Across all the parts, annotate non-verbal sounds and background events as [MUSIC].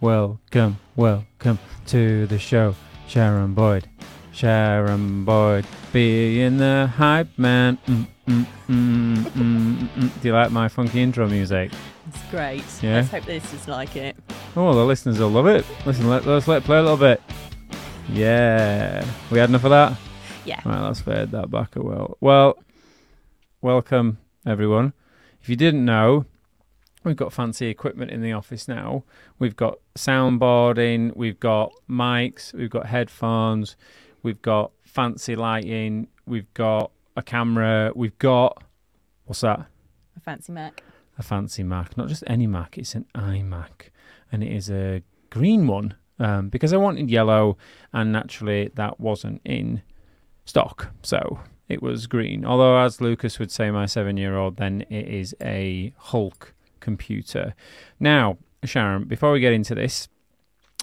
welcome, welcome to the show. Sharon Boyd, Sharon Boyd, being the hype man. Mm, mm, mm. Do you like my funky intro music? It's great. Yeah? Let's hope this is like it. Oh, the listeners will love it. Listen, let, let's let it play a little bit. Yeah. We had enough of that? Yeah. Right, let's fade that back a well. Well, welcome, everyone. If you didn't know, we've got fancy equipment in the office now. We've got soundboarding, we've got mics, we've got headphones, we've got fancy lighting, we've got a camera, we've got. What's that? A fancy Mac. a fancy Mac, not just any Mac, it's an iMac, and it is a green one um, because I wanted yellow, and naturally that wasn't in stock, so it was green. Although, as Lucas would say, my seven-year-old, then it is a Hulk computer. Now, Sharon, before we get into this,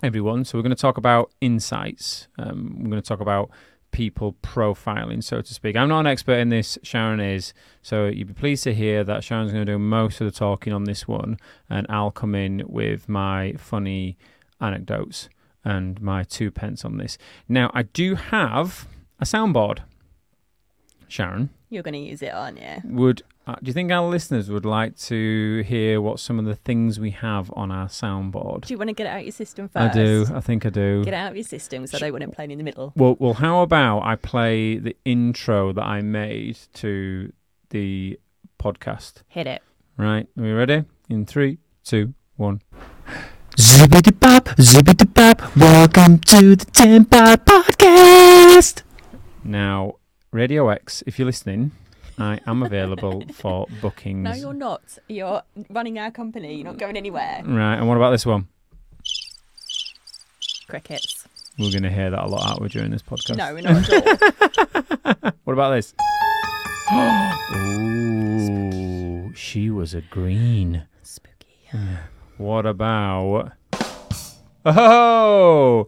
everyone, so we're going to talk about insights. Um, we're going to talk about people profiling, so to speak. I'm not an expert in this, Sharon is, so you'd be pleased to hear that Sharon's going to do most of the talking on this one, and I'll come in with my funny anecdotes and my two pence on this. Now, I do have a soundboard. Sharon, You're going to use it, aren't you? would uh, do you think our listeners would like to hear what some of the things we have on our soundboard? Do you want to get it out of your system first? I do. I think I do. Get it out of your system so I don't want it playing in the middle. Well, well, how about I play the intro that I made to the podcast? Hit it. Right, are we ready? In three, two, one. Zippity bop, zippity bop, welcome to the Ten Pod Podcast. Now, Radio X, if you're listening, I am available for bookings. No, you're not. You're running our company. You're not going anywhere. Right, and what about this one? Crickets. We're going to hear that a lot, aren't we, during this podcast? No, we're not at all. [LAUGHS] What about this? [GASPS] Ooh, she was a green. Spooky. What about? Oh,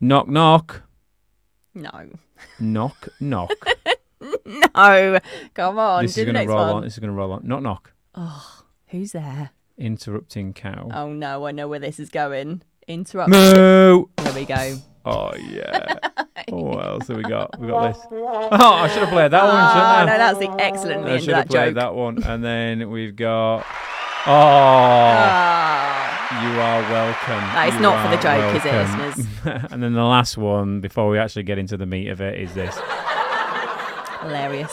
knock knock, No. knock knock. [LAUGHS] [LAUGHS] No. Come on. this is gonna roll one. on. This is gonna roll on. Knock knock. Oh, who's there? Interrupting cow. Oh no, I know where this is going. Interrupt. Moo. There we go. Oh yeah. [LAUGHS] oh, what else have we got? We got this. [LAUGHS] Oh, I should have played that one, Oh, shouldn't no, I? that's the excellent I should have that played joke. that one. And then we've got. Oh, Ah. you are welcome. That is You not for the joke, is it, welcome. and then the last one, before we actually get into the meat of it, is this. Hilarious.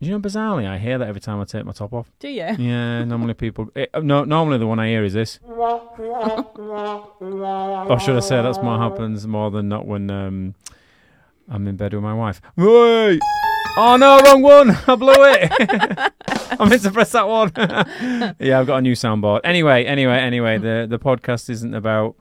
You know, bizarrely, I hear that every time I take my top off. Do you? Yeah, normally people. eh, no, normally the one I hear is this. Or should I say that's what happens more than not when um, I'm in bed with my wife. Wait! Oh no, wrong one! [LAUGHS] I blew it. [LAUGHS] I meant to press that one. [LAUGHS] yeah, I've got a new soundboard. Anyway, anyway, anyway, the the podcast isn't about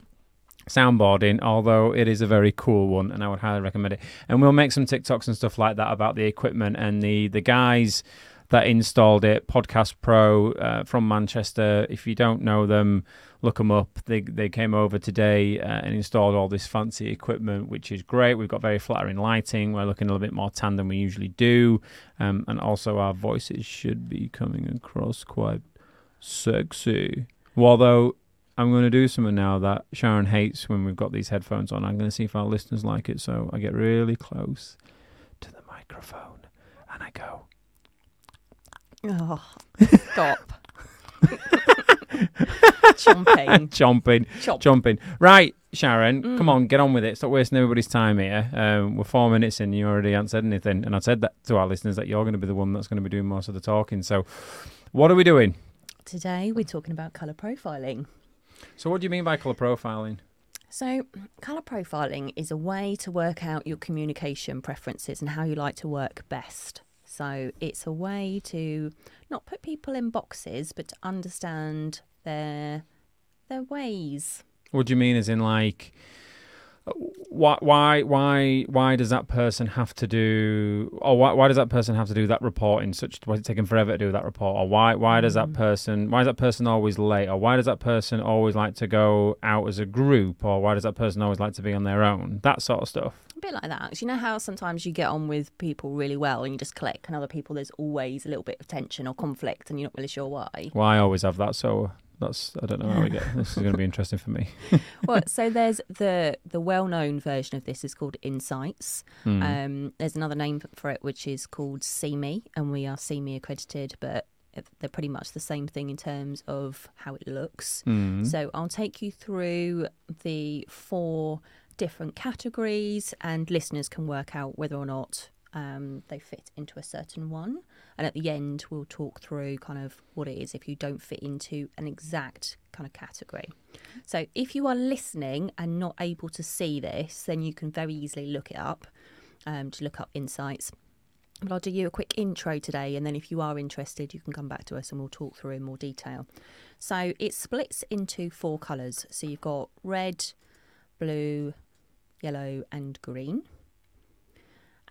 soundboarding, although it is a very cool one, and I would highly recommend it. And we'll make some TikToks and stuff like that about the equipment and the the guys that installed it. Podcast Pro uh, from Manchester. If you don't know them, look them up. They they came over today uh, and installed all this fancy equipment, which is great. We've got very flattering lighting. We're looking a little bit more tan than we usually do, um, and also our voices should be coming across quite sexy. Although I'm going to do something now that Sharon hates when we've got these headphones on. I'm going to see if our listeners like it. So I get really close to the microphone and I go. Oh, stop. [LAUGHS] Chomping. Chomping, Chomp. chomping. Right, Sharon, Mm. come on, get on with it. Stop wasting everybody's time here. Um, we're four minutes in, and you already haven't said anything. And I said that to our listeners that you're going to be the one that's going to be doing most of the talking. So, what are we doing? Today we're talking about colour profiling. So, what do you mean by colour profiling? So, colour profiling is a way to work out your communication preferences and how you like to work best. So, it's a way to not put people in boxes, but to understand their their ways. What do you mean? As in, like, why, why, why, why does that person have to do, or why, why does that person have to do that report in such? Why is it taking forever to do that report? Or why, why does that mm. person, why is that person always late? Or why does that person always like to go out as a group? Or why does that person always like to be on their own? That sort of stuff. A bit like that you know how sometimes you get on with people really well and you just click, and other people there's always a little bit of tension or conflict, and you're not really sure why. Well, I always have that. So That's I don't know how we get. This is going to be interesting for me. [LAUGHS] well, so there's the the well-known version of this is called Insights. Hmm. Um, there's another name for it which is called CME, and we are CME accredited, but they're pretty much the same thing in terms of how it looks. Hmm. So I'll take you through the four different categories, and listeners can work out whether or not um, they fit into a certain one. And at the end, we'll talk through kind of what it is if you don't fit into an exact kind of category. So if you are listening and not able to see this, then you can very easily look it up um, to look up insights. But I'll do you a quick intro today, and then if you are interested, you can come back to us and we'll talk through in more detail. So it splits into four colours. So you've got red, blue, yellow, and green.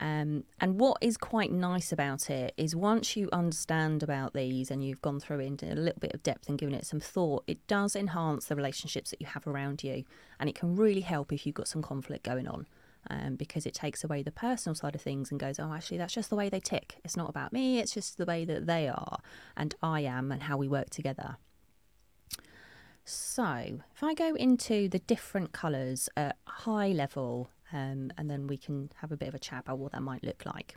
Um, and what is quite nice about it is once you understand about these and you've gone through it in a little bit of depth and given it some thought, it does enhance the relationships that you have around you. And it can really help if you've got some conflict going on. Um, because it takes away the personal side of things and goes, oh, actually, that's just the way they tick. It's not about me, it's just the way that they are and I am and how we work together. So, if I go into the different colours at high level, um, and then we can have a bit of a chat about what that might look like.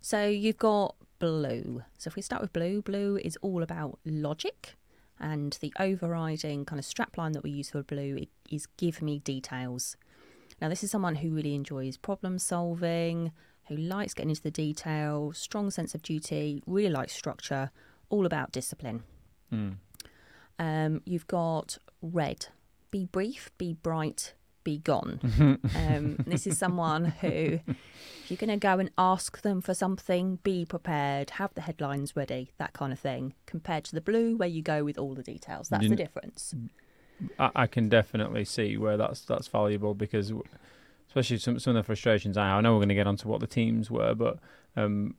So, you've got blue. So, if we start with blue, blue is all about logic, and the overriding kind of strapline that we use for blue is give me details. Now, this is someone who really enjoys problem solving, who likes getting into the detail, strong sense of duty, really likes structure, all about discipline. Hmm. Um, you've got red. Be brief, be bright, be gone. um, [LAUGHS] this is someone who, if you're going to go and ask them for something, be prepared, have the headlines ready, that kind of thing, compared to the blue, where you go with all the details. That's You the difference. I, I can definitely see where that's that's valuable because, especially some some of the frustrations I have. I know we're going to get onto what the teams were, but um,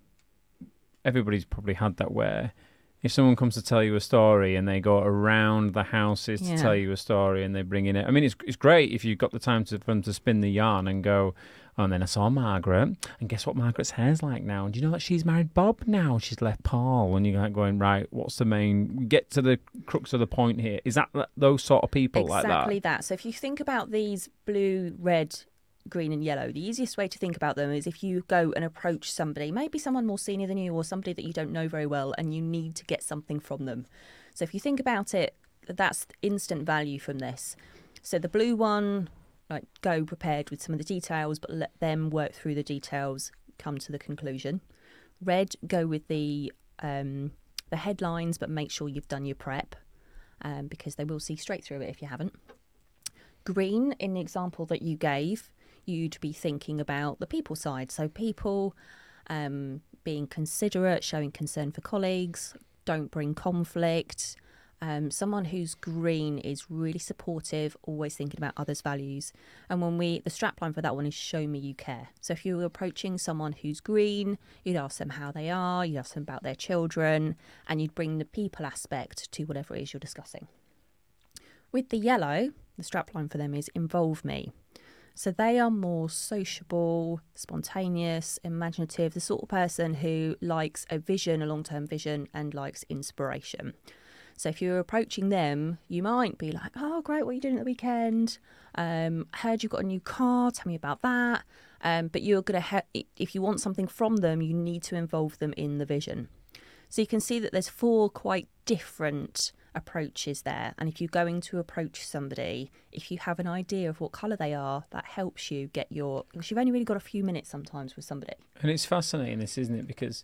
everybody's probably had that where if someone comes to tell you a story and they go around the houses Yeah. to tell you a story and they bring in it. I mean, it's it's great if you've got the time to for them to spin the yarn and go. Oh, and then I saw Margaret, and guess what Margaret's hair's like now? And do you know that she's married Bob now? She's left Paul, and you're like going right. What's the main? Get to the crux of the point here. Is that those sort of people like that? exactly that. So if you think about these blue, red, green, and yellow, the easiest way to think about them is if you go and approach somebody, maybe someone more senior than you or somebody that you don't know very well, and you need to get something from them. So if you think about it, that's instant value from this. So the blue one, like go prepared with some of the details, but let them work through the details, come to the conclusion. Red, go with the um, the headlines, but make sure you've done your prep um, because they will see straight through it if you haven't. Green, in the example that you gave, you'd be thinking about the people side. So, people um, being considerate, showing concern for colleagues, don't bring conflict. Um, someone who's green is really supportive, always thinking about others' values. And when we, the strapline for that one is show me you care. So if you're approaching someone who's green, you'd ask them how they are, you'd ask them about their children, and you'd bring the people aspect to whatever it is you're discussing. With the yellow, the strapline for them is involve me. So they are more sociable, spontaneous, imaginative, the sort of person who likes a vision, a long term vision, and likes inspiration. So if you're approaching them, you might be like, "Oh, great! What are you doing at the weekend? Um, heard you've got a new car. Tell me about that." Um, but you're gonna, ha- if you want something from them, you need to involve them in the vision. So you can see that there's four quite different approaches there. And if you're going to approach somebody, if you have an idea of what colour they are, that helps you get your. Because you've only really got a few minutes sometimes with somebody. And it's fascinating, this isn't it? Because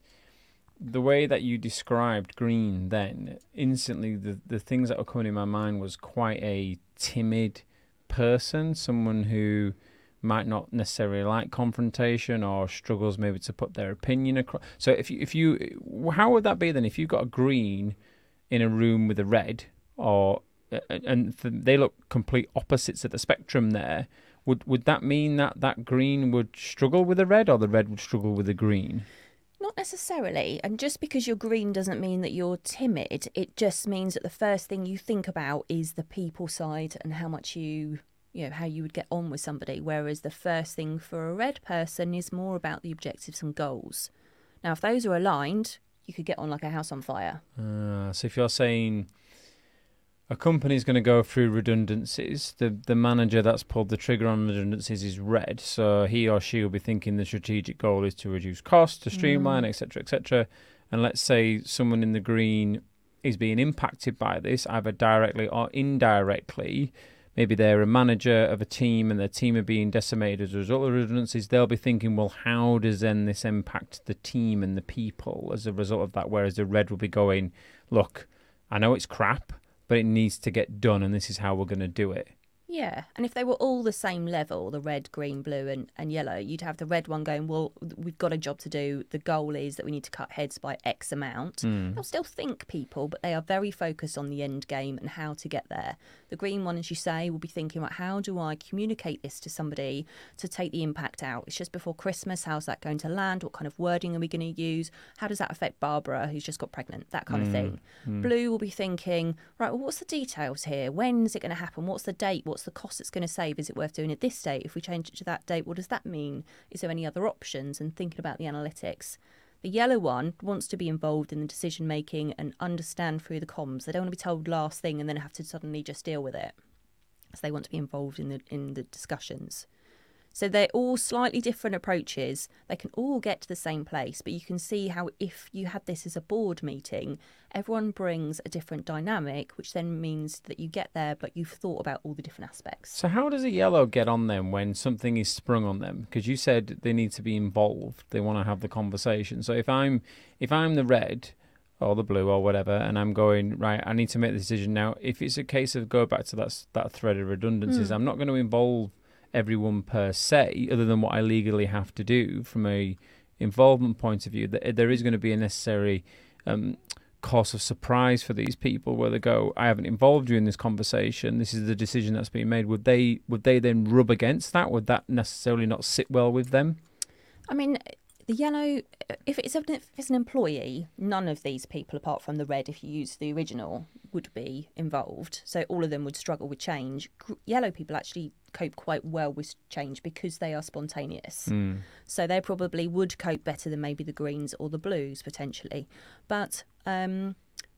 the way that you described green, then instantly the the things that were coming in my mind was quite a timid person, someone who might not necessarily like confrontation or struggles maybe to put their opinion across. So if you, if you, how would that be then? If you got a green in a room with a red, or and they look complete opposites of the spectrum there. Would would that mean that that green would struggle with the red, or the red would struggle with the green? Not necessarily. And just because you're green doesn't mean that you're timid. It just means that the first thing you think about is the people side and how much you, you know, how you would get on with somebody. Whereas the first thing for a red person is more about the objectives and goals. Now, if those are aligned, you could get on like a house on fire. Uh, so if you're saying a company's going to go through redundancies. The the manager that's pulled the trigger on redundancies is red, so he or she will be thinking the strategic goal is to reduce costs, to streamline, Mm. etc., etc. And let's say someone in the green is being impacted by this, either directly or indirectly. Maybe they're a manager of a team and their team are being decimated as a result of redundancies. They'll be thinking, well, how does then this impact the team and the people as a result of that? Whereas the red will be going, look, I know it's crap, but it needs to get done, and this is how we're going to do it. Yeah, and if they were all the same level, the red, green, blue, and, and yellow, you'd have the red one going, well, we've got a job to do. The goal is that we need to cut heads by X amount. Hmm. They'll still think people, but they are very focused on the end game and how to get there. The green one, as you say, will be thinking about how do I communicate this to somebody to take the impact out? It's just before Christmas. How's that going to land? What kind of wording are we going to use? How does that affect Barbara, who's just got pregnant? That kind of hmm, thing. Hmm. Blue will be thinking, right, well, what's the details here? When's it going to happen? What's the date? What's the cost it's going to save? Is it worth doing it this date? If we change it to that date, what does that mean? Is there any other options? And thinking about the analytics. The yellow one wants to be involved in the decision making and understand through the comms. They don't want to be told last thing and then have to suddenly just deal with it. So they want to be involved in the in the discussions. So they're all slightly different approaches. They can all get to the same place, but you can see how if you had this as a board meeting, everyone brings a different dynamic, which then means that you get there, but you've thought about all the different aspects. So, how does a yellow get on them when something is sprung on them? Because you said they need to be involved. They want to have the conversation. So, if I'm if I'm the red or the blue or whatever, and I'm going right, I need to make the decision now. If it's a case of go back to that that thread of redundancies, hmm. I'm not going to involve everyone per se, other than what I legally have to do from a involvement point of view. That there is going to be a necessary um, cause of surprise for these people where they go, I haven't involved you in this conversation. This is the decision that's being made. Would they would they then rub against that? Would that necessarily not sit well with them? I mean, the yellow, if it's, a, if it's an employee, none of these people, apart from the red, if you use the original, would be involved. So all of them would struggle with change. Yellow people actually cope quite well with change because they are spontaneous. So they probably would cope better than maybe the greens or the blues potentially. But um,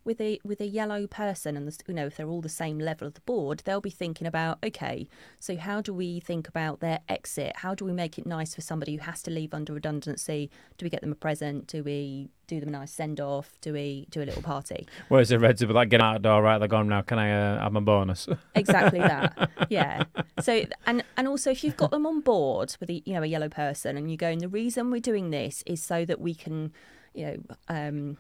with a with a yellow person and the, you know if they're all the same level of the board, they'll be thinking about okay, so how do we think about their exit? How do we make it nice for somebody who has to leave under redundancy? Do we get them a present? Do we do them a nice send off? Do we do a little party? Whereas the reds be like, get out the door, right? They're gone now. Can I uh, have my bonus? [LAUGHS] exactly that yeah so and and also if you've got them on board with a you know a yellow person and you go and the reason we're doing this is so that we can you know um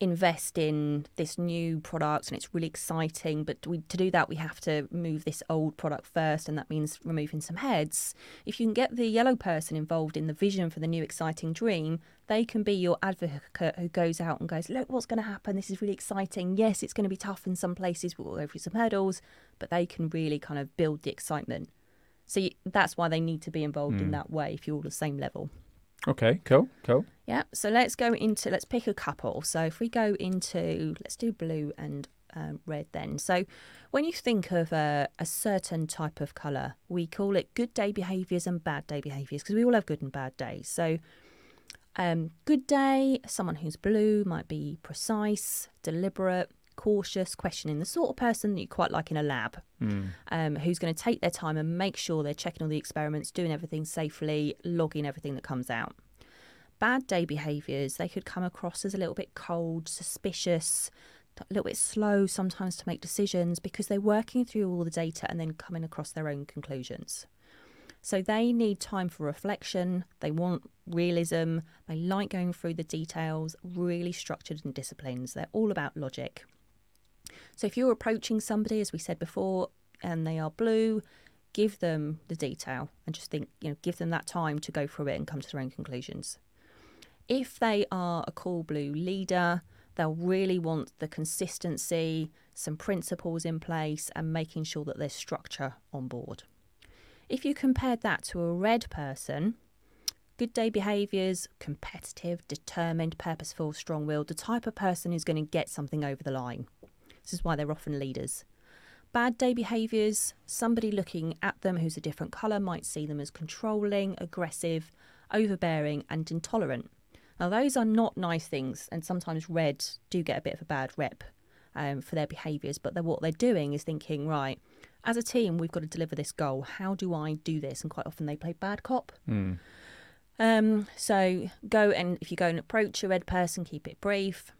invest in this new product and it's really exciting but we, to do that we have to move this old product first and that means removing some heads. If you can get the yellow person involved in the vision for the new exciting dream they can be your advocate who goes out and goes look what's going to happen. This is really exciting. Yes it's going to be tough in some places we'll go through some hurdles but they can really kind of build the excitement. So you, that's why they need to be involved in hmm. that way if you're all the same level okay, cool, cool. yeah, so let's go into let's pick a couple. So if we go into let's do blue and um, red then. So when you think of a, a certain type of colour, we call it good day behaviours and bad day behaviours because we all have good and bad days. So um, good day, someone who's blue might be precise, deliberate, cautious, questioning, the sort of person that you quite like in a lab, um, who's going to take their time and make sure they're checking all the experiments, doing everything safely, logging everything that comes out bad day behaviours, they could come across as a little bit cold, suspicious, a little bit slow sometimes to make decisions because they're working through all the data and then coming across their own conclusions. So they need time for reflection, they want realism, they like going through the details, really structured and disciplines. They're all about logic. So if you're approaching somebody, as we said before, and they are blue, give them the detail and just think, you know, give them that time to go through it and come to their own conclusions if they are a cool blue leader, they'll really want the consistency, some principles in place, and making sure that there's structure on board. If you compared that to a red person, good day behaviours, competitive, determined, purposeful, strong willed, the type of person who's going to get something over the line. This is why they're often leaders. Bad day behaviours, somebody looking at them who's a different colour might see them as controlling, aggressive, overbearing, and intolerant. Now, those are not nice things, and sometimes red do get a bit of a bad rep. um, for their behaviours, but they're, what they're doing is thinking, right, as a team, we've got to deliver this goal. How do I do this? And quite often they play bad cop. Hmm. Um, so go and if you go and approach a red person, keep it brief.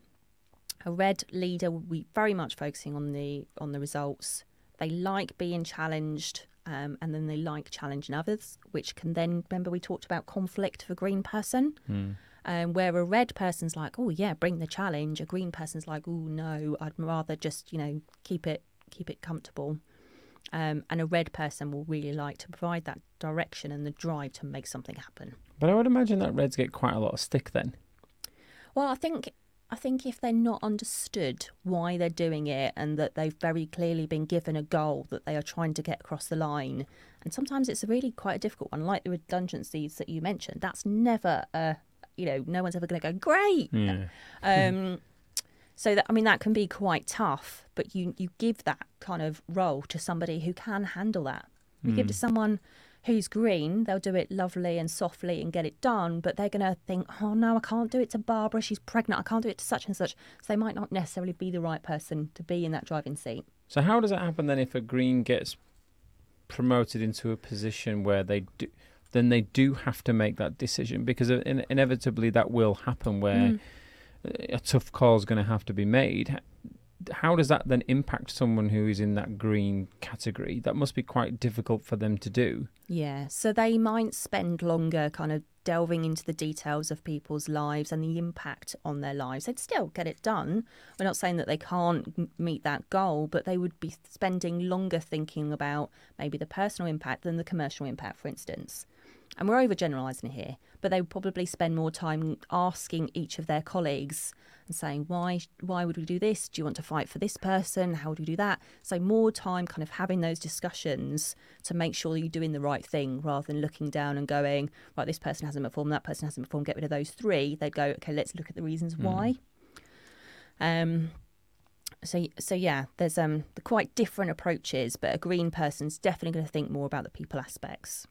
A red leader will be very much focusing on the on the results. They like being challenged, um, and then they like challenging others, which can then remember we talked about conflict for a green person. Hmm. Um, where a red person's like, oh yeah, bring the challenge. A green person's like, oh no, I'd rather just you know keep it keep it comfortable. Um, and a red person will really like to provide that direction and the drive to make something happen. But I would imagine that Reds get quite a lot of stick then. Well, I think I think if they're not understood why they're doing it and that they've very clearly been given a goal that they are trying to get across the line, and sometimes it's a really quite a difficult one, like the redundancies that you mentioned. That's never a you know no one's ever going to go great. Yeah. Um, so that I mean that can be quite tough, but you you give that kind of role to somebody who can handle that. You give to someone who's green, they'll do it lovely and softly and get it done, but they're going to think, oh no, I can't do it to Barbara, she's pregnant, I can't do it to such and such. So they might not necessarily be the right person to be in that driving seat. So how does it happen then if a green gets promoted into a position where they do then they do have to make that decision because in, inevitably that will happen where Mm. a tough call is going to have to be made. How does that then impact someone who is in that green category? That must be quite difficult for them to do. Yeah, so they might spend longer kind of delving into the details of people's lives and the impact on their lives. They'd still get it done. We're not saying that they can't meet that goal, but they would be spending longer thinking about maybe the personal impact than the commercial impact, for instance. And we're overgeneralising here, but they would probably spend more time asking each of their colleagues and saying, why, why would we do this? Do you want to fight for this person? How would we do that? So more time kind of having those discussions to make sure you're doing the right thing rather than looking down and going, right, this person hasn't performed, that person hasn't performed, get rid of those three. They'd go, okay, let's look at the reasons why. Um, so so yeah, there's um the quite different approaches, but a green person's definitely going to think more about the people aspects.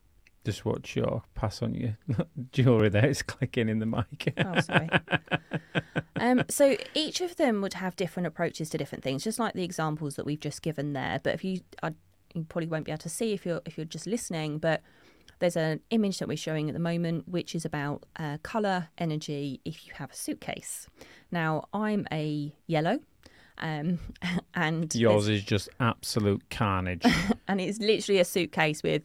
Just watch your pass on your [LAUGHS] jewellery there. It's clicking in the mic. [LAUGHS] Oh, sorry. um, so each of them would have different approaches to different things, just like the examples that we've just given there. But if you, I, you probably won't be able to see if you're if you're just listening, but there's an image that we're showing at the moment, which is about uh, color energy. If you have a suitcase, now I'm a yellow. Um, [LAUGHS] and Yours is just absolute carnage. and it's literally a suitcase with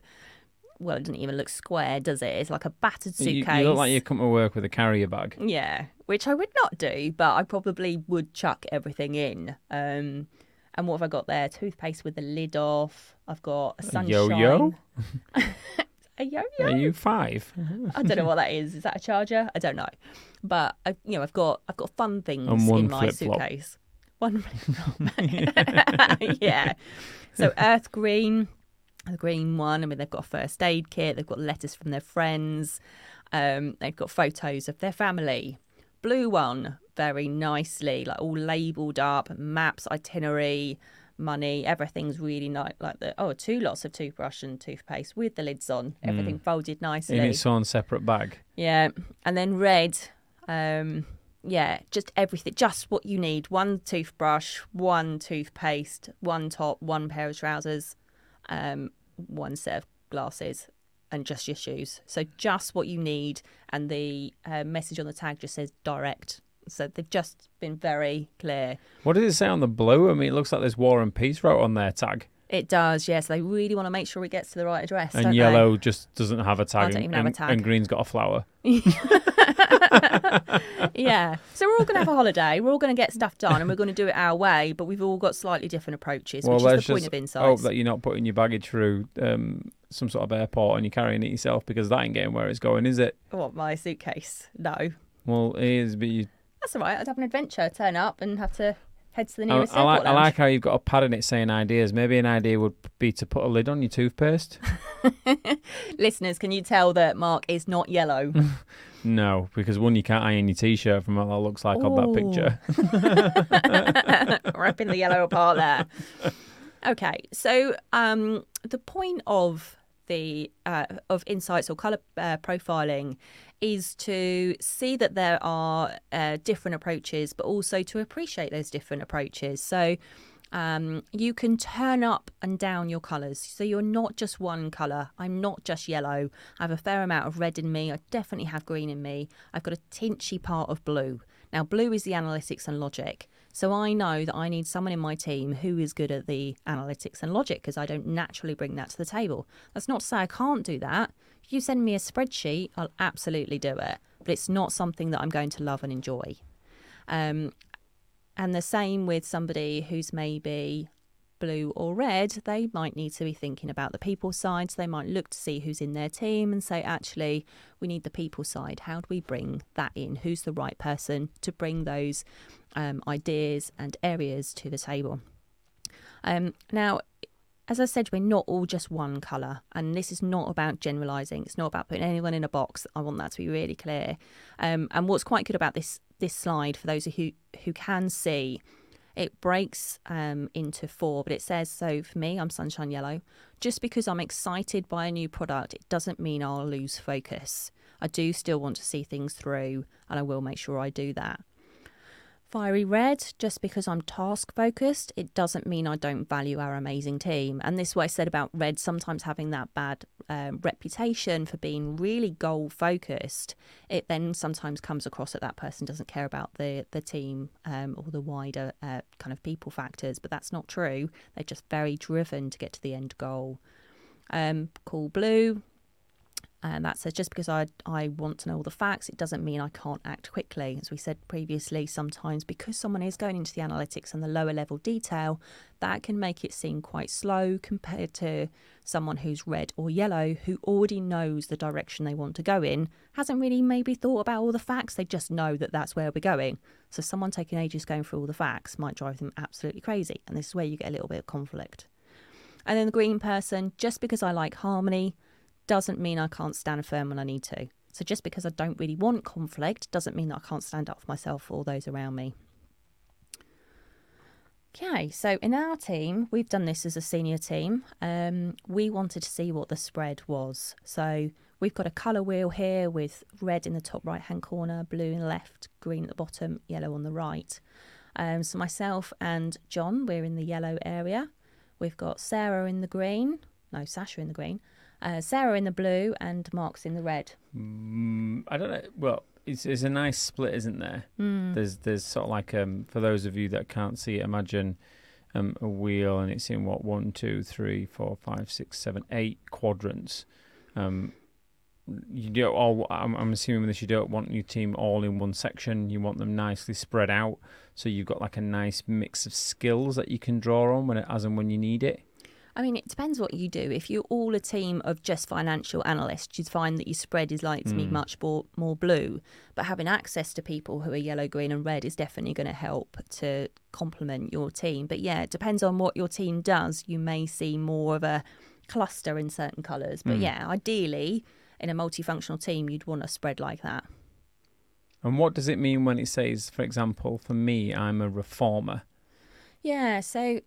well, it doesn't even look square, does it? It's like a battered you, suitcase. you look like you come to work with a carrier bag. Yeah, which I would not do, but I probably would chuck everything in. Um, and what have I got there? Toothpaste with the lid off. I've got a sunshine. yo-yo? [LAUGHS] a yo-yo. Are you five? I don't know what that is. Is that a charger? I don't know. But I, you know, I've got I've got fun things in my suitcase. One, [LAUGHS] [LAUGHS] yeah. So earth green, the green one. I mean, they've got a first aid kit. They've got letters from their friends. Um, they've got photos of their family. Blue one, very nicely, like all labelled up, maps, itinerary, money. Everything's really nice. Like the oh, two lots of toothbrush and toothpaste with the lids on. Everything folded nicely. In its own separate bag. Yeah, and then red, um, yeah, just everything, just what you need: one toothbrush, one toothpaste, one top, one pair of trousers, um, one set of glasses, and just your shoes. So just what you need, and the uh, message on the tag just says direct. So they've just been very clear. What does it say on the blue? I mean, it looks like there's War and Peace wrote on their tag. It does, yes. they really want to make sure it gets to the right address. And don't they? yellow just doesn't have a tag. don't and, have a tag. and green's got a flower. [LAUGHS] [LAUGHS] [LAUGHS] yeah. So we're all going to have a holiday. We're all going to get stuff done, and we're going to do it our way. But we've all got slightly different approaches, which is the point of insights. hope that you're not putting your baggage through um, some sort of airport and you're carrying it yourself because that ain't getting where it's going, is it? What my suitcase? No, Well, it is, but you, that's all right. I'd have an adventure, turn up, and have to head to the I, nearest I like, airport I like how you've got a pad in it saying ideas. Maybe an idea would be to put a lid on your toothpaste. [LAUGHS] Listeners, can you tell that Mark is not yellow? [LAUGHS] No, because one, you can't iron your t-shirt from what that looks like on that picture. [LAUGHS] ripping the yellow apart there. Okay, so um, the point of the uh, of insights or color uh, profiling is to see that there are uh, different approaches, but also to appreciate those different approaches. So. Um, you can turn up and down your colours. So you're not just one colour. I'm not just yellow. I have a fair amount of red in me. I definitely have green in me. I've got a tinchy part of blue. Now, blue is the analytics and logic. So I know that I need someone in my team who is good at the analytics and logic because I don't naturally bring that to the table. That's not to say I can't do that. If you send me a spreadsheet, I'll absolutely do it. But it's not something that I'm going to love and enjoy. Um, and the same with somebody who's maybe blue or red, they might need to be thinking about the people side. So they might look to see who's in their team and say, actually, we need the people side. How do we bring that in? Who's the right person to bring those um, ideas and areas to the table? Um, now, as I said, we're not all just one colour, and this is not about generalising. It's not about putting anyone in a box. I want that to be really clear. Um, and what's quite good about this this slide, for those who who can see, it breaks um, into four, but it says so. For me, I'm sunshine yellow. Just because I'm excited by a new product, it doesn't mean I'll lose focus. I do still want to see things through, and I will make sure I do that. Fiery red, just because I'm task focused, it doesn't mean I don't value our amazing team. And this is what I said about red sometimes having that bad um, reputation for being really goal focused. It then sometimes comes across that that person doesn't care about the, the team um, or the wider uh, kind of people factors, but that's not true. They're just very driven to get to the end goal. Um, cool blue, and that says just because I, I want to know all the facts, it doesn't mean I can't act quickly. As we said previously, sometimes because someone is going into the analytics and the lower level detail, that can make it seem quite slow compared to someone who's red or yellow who already knows the direction they want to go in, hasn't really maybe thought about all the facts, they just know that that's where we're going. So someone taking ages going through all the facts might drive them absolutely crazy. And this is where you get a little bit of conflict. And then the green person, just because I like harmony, doesn't mean I can't stand firm when I need to. So just because I don't really want conflict doesn't mean that I can't stand up for myself or those around me. Okay, so in our team, we've done this as a senior team. Um, we wanted to see what the spread was. So we've got a colour wheel here with red in the top right hand corner, blue in the left, green at the bottom, yellow on the right. Um, so myself and John, we're in the yellow area. We've got Sarah in the green, no, Sasha in the green, uh, Sarah in the blue, and Mark's in the red. Mm, I don't know. Well, it's, it's a nice split, isn't there? Mm. There's there's sort of like um for those of you that can't see it, imagine um a wheel and it's in what one, two, three, four, five, six, seven, eight quadrants. Um, you don't all. I'm, I'm assuming this. You don't want your team all in one section. You want them nicely spread out, so you've got like a nice mix of skills that you can draw on when it, as and when you need it. I mean, it depends what you do. If you're all a team of just financial analysts, you'd find that your spread is likely to be Mm. much more, more blue. But having access to people who are yellow, green, and red is definitely going to help to complement your team. But yeah, it depends on what your team does. You may see more of a cluster in certain colours. But Mm. yeah, ideally, in a multifunctional team, you'd want a spread like that. And what does it mean when it says, for example, for me, I'm a reformer? Yeah, so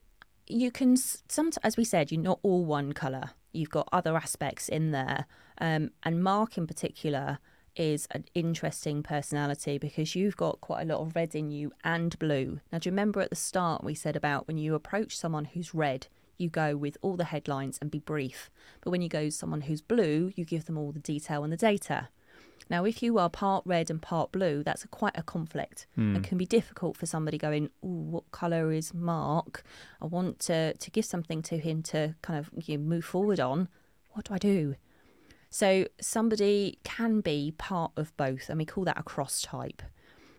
you can sometimes, as we said, you're not all one color. You've got other aspects in there, um, and Mark in particular is an interesting personality because you've got quite a lot of red in you and blue. Now, do you remember at the start we said about when you approach someone who's red, you go with all the headlines and be brief, but when you go someone who's blue, you give them all the detail and the data. Now, if you are part red and part blue, that's a, quite a conflict. Hmm. It can be difficult for somebody going, "Ooh, what colour is Mark? I want to to give something to him to kind of you know, move forward on. What do I do?" So somebody can be part of both, and we call that a cross type.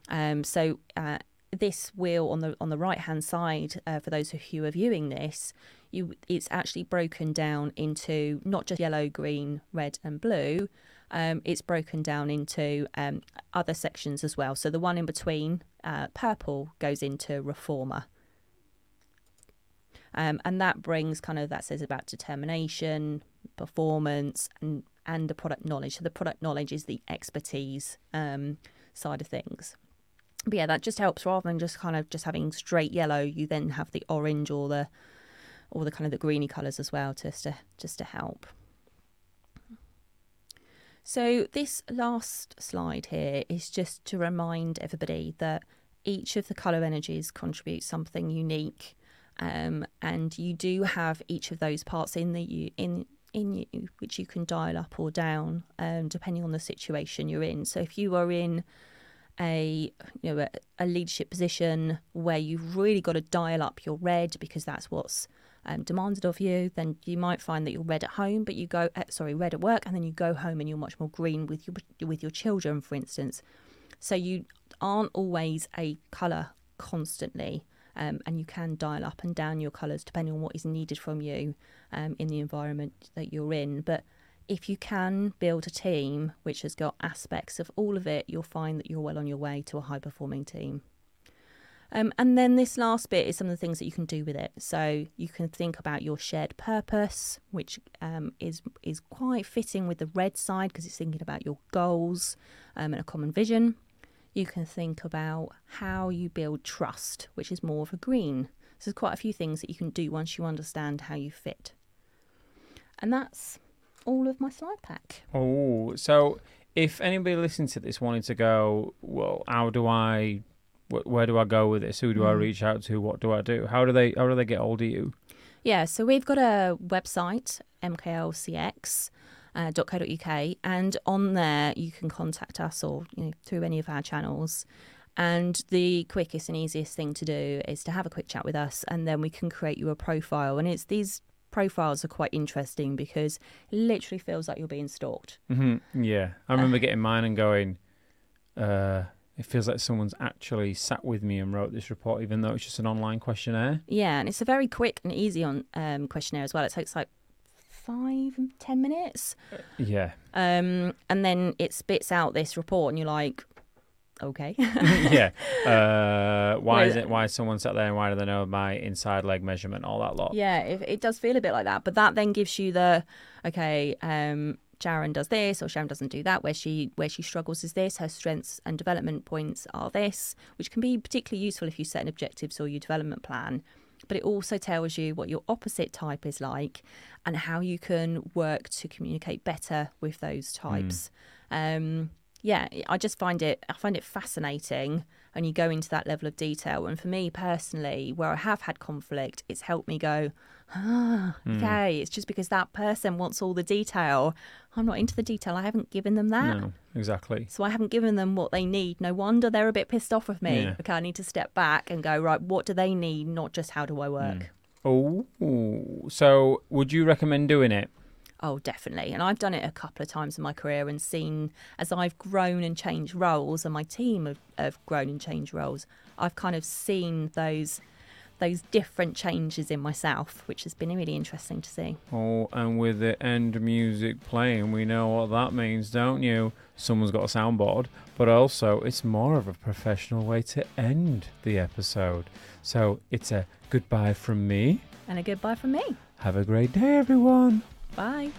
Um, so uh, this wheel on the on the right hand side, uh, for those who are viewing this, you it's actually broken down into not just yellow, green, red, and blue. Um, it's broken down into um, other sections as well. So the one in between, uh, purple, goes into reformer. Um, and that brings kind of that says about determination, performance, and and the product knowledge. So the product knowledge is the expertise um, side of things. But yeah, that just helps rather than just kind of just having straight yellow. You then have the orange or the or the kind of the greeny colours as well, just to just to help. So, this last slide here is just to remind everybody that each of the colour energies contributes something unique, um, and you do have each of those parts in the you in in you which you can dial up or down um, depending on the situation you're in. So, if you are in a you know a, a leadership position where you've really got to dial up your red because that's what's um, demanded of you, then you might find that you're red at home, but you go uh, sorry red at work, and then you go home and you're much more green with your with your children, for instance. So you aren't always a colour constantly, um, and you can dial up and down your colours depending on what is needed from you um, in the environment that you're in. But if you can build a team which has got aspects of all of it, you'll find that you're well on your way to a high performing team. Um, and then this last bit is some of the things that you can do with it. So you can think about your shared purpose, which um, is is quite fitting with the red side because it's thinking about your goals um, and a common vision. You can think about how you build trust, which is more of a green. So there's quite a few things that you can do once you understand how you fit. And that's all of my slide pack. Oh, so if anybody listening to this wanted to go, well, how do I, wh- where do I go with this? Who do I Mm. reach out to? What do I do? How do they, how do they get hold of you? Yeah, so we've got a website, mklcx.co.uk, and on there you can contact us or you know, through any of our channels. And the quickest and easiest thing to do is to have a quick chat with us, and then we can create you a profile. And it's these profiles are quite interesting because it literally feels like you're being stalked. hmm Yeah, I remember getting mine and going, uh, it feels like someone's actually sat with me and wrote this report, even though it's just an online questionnaire. Yeah, and it's a very quick and easy on um, questionnaire as well. It takes like five, ten minutes. Yeah, Um, and then it spits out this report, and you're like, okay. [LAUGHS] yeah. [LAUGHS] Uh, why is it? Why is someone sat there and why do they know my inside leg measurement? All that lot. yeah, it, it does feel a bit like that. But that then gives you the, okay, um, Sharon does this or Sharon doesn't do that. Where she where she struggles is this. Her strengths and development points are this, which can be particularly useful if you set an objectives or your development plan. But it also tells you what your opposite type is like and how you can work to communicate better with those types. Um, yeah, I just find it I find it fascinating and you go into that level of detail. And for me personally, where I have had conflict, it's helped me go, ah, okay, it's just because that person wants all the detail. I'm not into the detail. I haven't given them that. No, exactly. So I haven't given them what they need. No wonder they're a bit pissed off with me. Yeah. Okay, I need to step back and go, right, what do they need? Not just how do I work? Oh, so would you recommend doing it? Oh, definitely. And I've done it a couple of times in my career and seen as I've grown and changed roles and my team have, have grown and changed roles, I've kind of seen those those different changes in myself, which has been really interesting to see. Oh, and with the end music playing, we know what that means, don't you? Someone's got a soundboard, but also it's more of a professional way to end the episode. So it's a goodbye from me. And a goodbye from me. Have a great day, everyone. Bye.